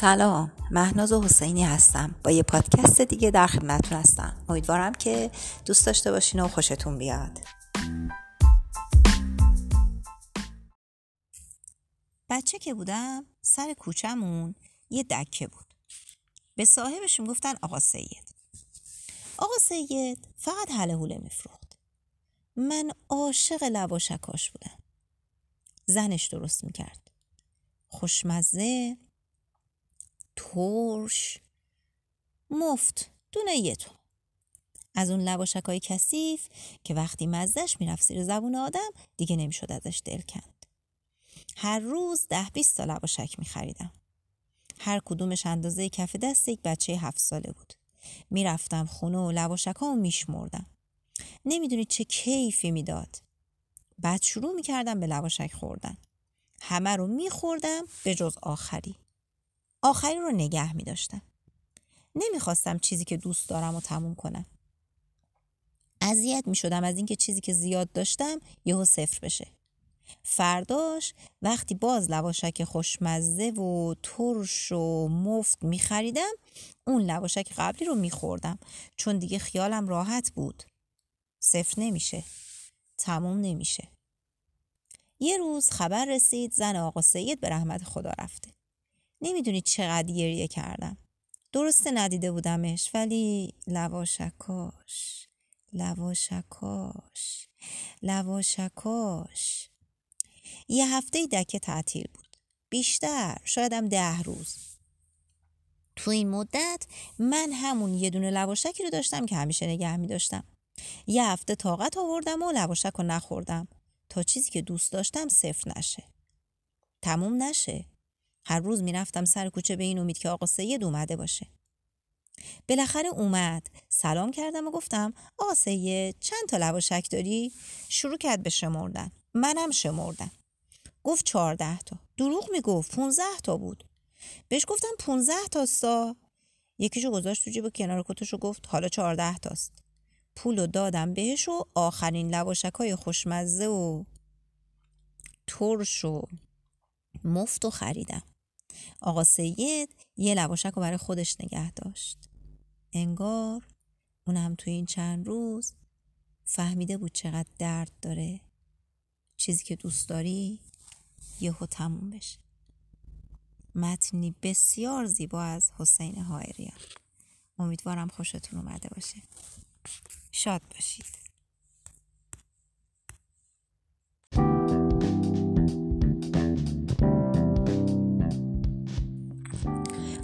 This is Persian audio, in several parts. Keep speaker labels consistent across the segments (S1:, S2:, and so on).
S1: سلام. مهناز حسینی هستم. با یه پادکست دیگه در خدمتتون هستم. امیدوارم که دوست داشته باشین و خوشتون بیاد. بچه که بودم سر کوچمون یه دکه بود. به صاحبشون گفتن آقا سید. آقا سید فقط حله حوله میفروخت. من عاشق لباشکاش بودم. زنش درست می‌کرد. خوشمزه ترش مفت دونه یه تو از اون لباشک های کثیف که وقتی مزدش می‌رفت زیر زبون آدم دیگه نمی‌شد ازش دل کند. هر روز ده بیست تا لباشک میخریدم. هر کدومش اندازه کف دست یک بچه هفت ساله بود. می‌رفتم خونه و ها میشمردم. نمی‌دونی چه کیفی می‌داد. بعد شروع می‌کردم به لباشک خوردن. همه رو میخوردم به جز آخری. آخری رو نگه می داشتم. نمی‌خواستم چیزی که دوست دارم و تموم کنم. اذیت می شدم از اینکه چیزی که زیاد داشتم یهو صفر بشه. فرداش وقتی باز لواشک خوشمزه و ترش و مفت می خریدم اون لواشک قبلی رو می خوردم چون دیگه خیالم راحت بود. صفر نمیشه. تموم نمیشه. یه روز خبر رسید زن آقا سید به رحمت خدا رفته. نمی‌دونی چقدر گریه کردم. درسته ندیده بودمش ولی لواشکاش لواشکاش لواشکاش. یه هفته دکه تعطیل بود. بیشتر شایدم ده روز. تو این مدت من همون یه دونه لواشکی رو داشتم که همیشه نگه می داشتم یه هفته طاقت آوردم و لواشک رو نخوردم. تا چیزی که دوست داشتم صفر نشه. تموم نشه. هر روز می‌رفتم سر کوچه به این امید که آقا سید اومده باشه. بالاخره اومد. سلام کردم و گفتم آقا سید چند تا لواشک داری؟ شروع کرد به شمردن. منم شمردم. گفت چهارده تا. دروغ می‌گفت. پونزده تا بود. بهش گفتم پونزده تاستا یکیشو گذاشت تو جیب کنار کتشو گفت حالا چهارده تاست. پولو دادم بهش و آخرین لواشک های خوشمزه و ترش و مفت و خریدم. آقا سید یه لباشک رو برای خودش نگه داشت. انگار اونم تو این چند روز فهمیده بود چقدر درد داره. چیزی که دوست داری یهو تموم بشه. متنی بسیار زیبا از حسین هایریان امیدوارم خوشتون اومده باشه. شاد باشید.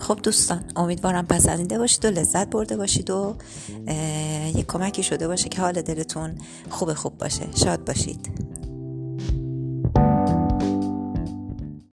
S1: خب دوستان امیدوارم پسندیده باشید و لذت برده باشید و یک کمکی شده باشه که حال دلتون خوب خوب باشه. شاد باشید.